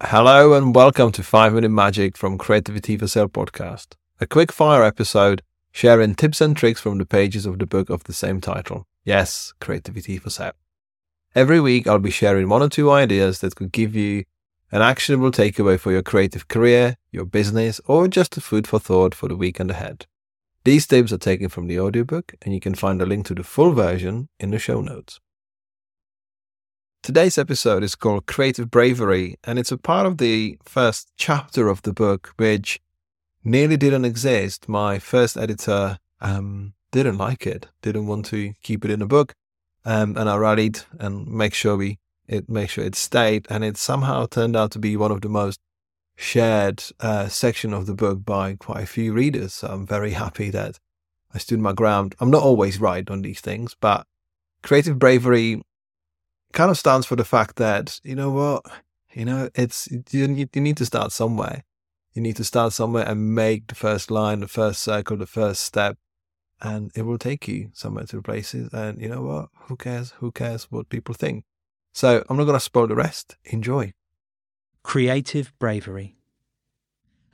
Hello and welcome to 5 Minute Magic from Creativity for Sale podcast, a quick fire episode sharing tips and tricks from the pages of the book of the same title. Yes, Creativity for Sale. Every week I'll be sharing one or two ideas that could give you an actionable takeaway for your creative career, your business, or just a food for thought for the weekend ahead. These tips are taken from the audiobook and you can find a link to the full version in the show notes. Today's episode is called Creative Bravery, and it's a part of the first chapter of the book, which nearly didn't exist. My first editor um, didn't like it, didn't want to keep it in the book, um, and I rallied and make sure we it make sure it stayed, and it somehow turned out to be one of the most shared uh, section of the book by quite a few readers. So I'm very happy that I stood my ground. I'm not always right on these things, but creative bravery kind of stands for the fact that you know what? You know it's you need, you need to start somewhere. You need to start somewhere and make the first line the first circle the first step and it will take you somewhere to places and you know what? Who cares? Who cares what people think? So i'm not going to spoil the rest. Enjoy. Creative bravery.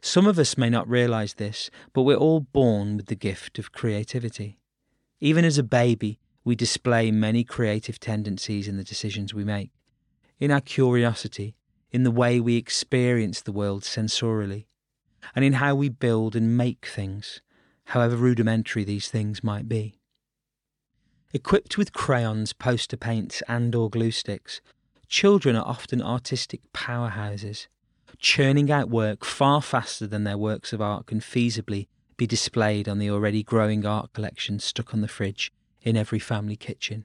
Some of us may not realize this but we're all born with the gift of creativity. Even as a baby we display many creative tendencies in the decisions we make, in our curiosity, in the way we experience the world sensorially, and in how we build and make things, however rudimentary these things might be. Equipped with crayons, poster paints, and or glue sticks, children are often artistic powerhouses, churning out work far faster than their works of art can feasibly be displayed on the already growing art collection stuck on the fridge in every family kitchen.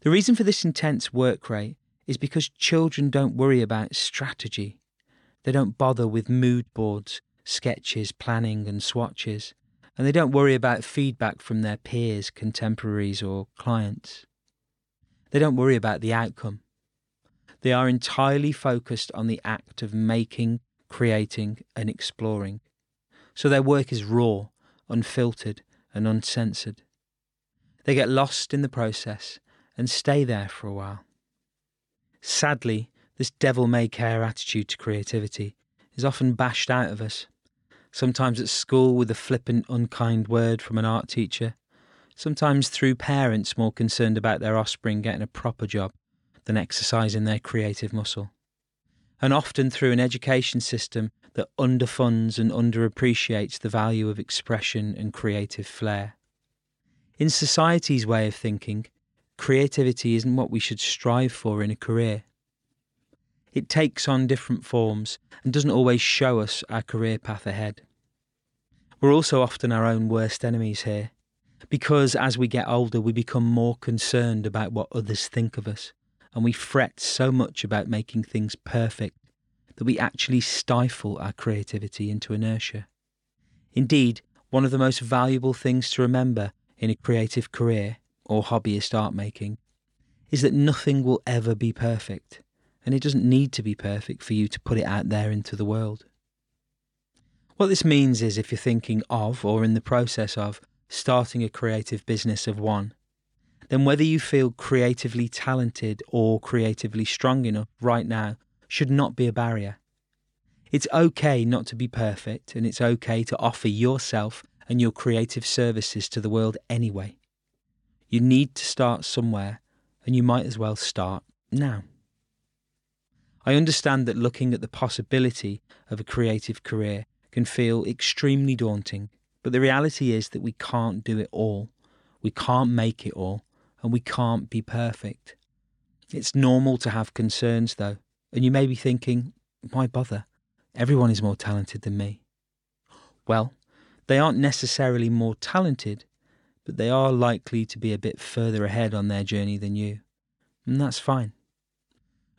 The reason for this intense work rate is because children don't worry about strategy. They don't bother with mood boards, sketches, planning, and swatches, and they don't worry about feedback from their peers, contemporaries, or clients. They don't worry about the outcome. They are entirely focused on the act of making, creating, and exploring. So their work is raw, unfiltered, and uncensored. They get lost in the process and stay there for a while. Sadly, this devil may care attitude to creativity is often bashed out of us, sometimes at school with a flippant, unkind word from an art teacher, sometimes through parents more concerned about their offspring getting a proper job than exercising their creative muscle, and often through an education system that underfunds and underappreciates the value of expression and creative flair. In society's way of thinking, creativity isn't what we should strive for in a career. It takes on different forms and doesn't always show us our career path ahead. We're also often our own worst enemies here, because as we get older, we become more concerned about what others think of us, and we fret so much about making things perfect that we actually stifle our creativity into inertia. Indeed, one of the most valuable things to remember in a creative career or hobbyist art making is that nothing will ever be perfect, and it doesn't need to be perfect for you to put it out there into the world. What this means is if you're thinking of or in the process of starting a creative business of one, then whether you feel creatively talented or creatively strong enough right now should not be a barrier. It's okay not to be perfect, and it's okay to offer yourself and your creative services to the world anyway. You need to start somewhere, and you might as well start now. I understand that looking at the possibility of a creative career can feel extremely daunting, but the reality is that we can't do it all. We can't make it all, and we can't be perfect. It's normal to have concerns, though, and you may be thinking, why bother? Everyone is more talented than me. Well, they aren't necessarily more talented, but they are likely to be a bit further ahead on their journey than you. And that's fine.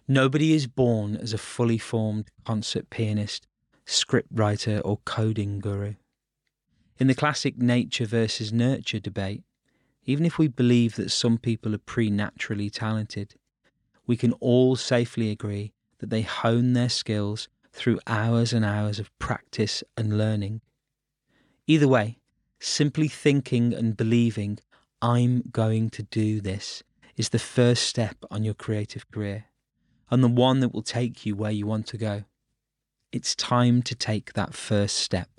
Nobody is born as a fully formed concert pianist, script writer, or coding guru. In the classic nature versus nurture debate, even if we believe that some people are preternaturally talented, we can all safely agree that they hone their skills through hours and hours of practice and learning. Either way, simply thinking and believing, I'm going to do this, is the first step on your creative career. and the one that will take you where you want to go. It's time to take that first step.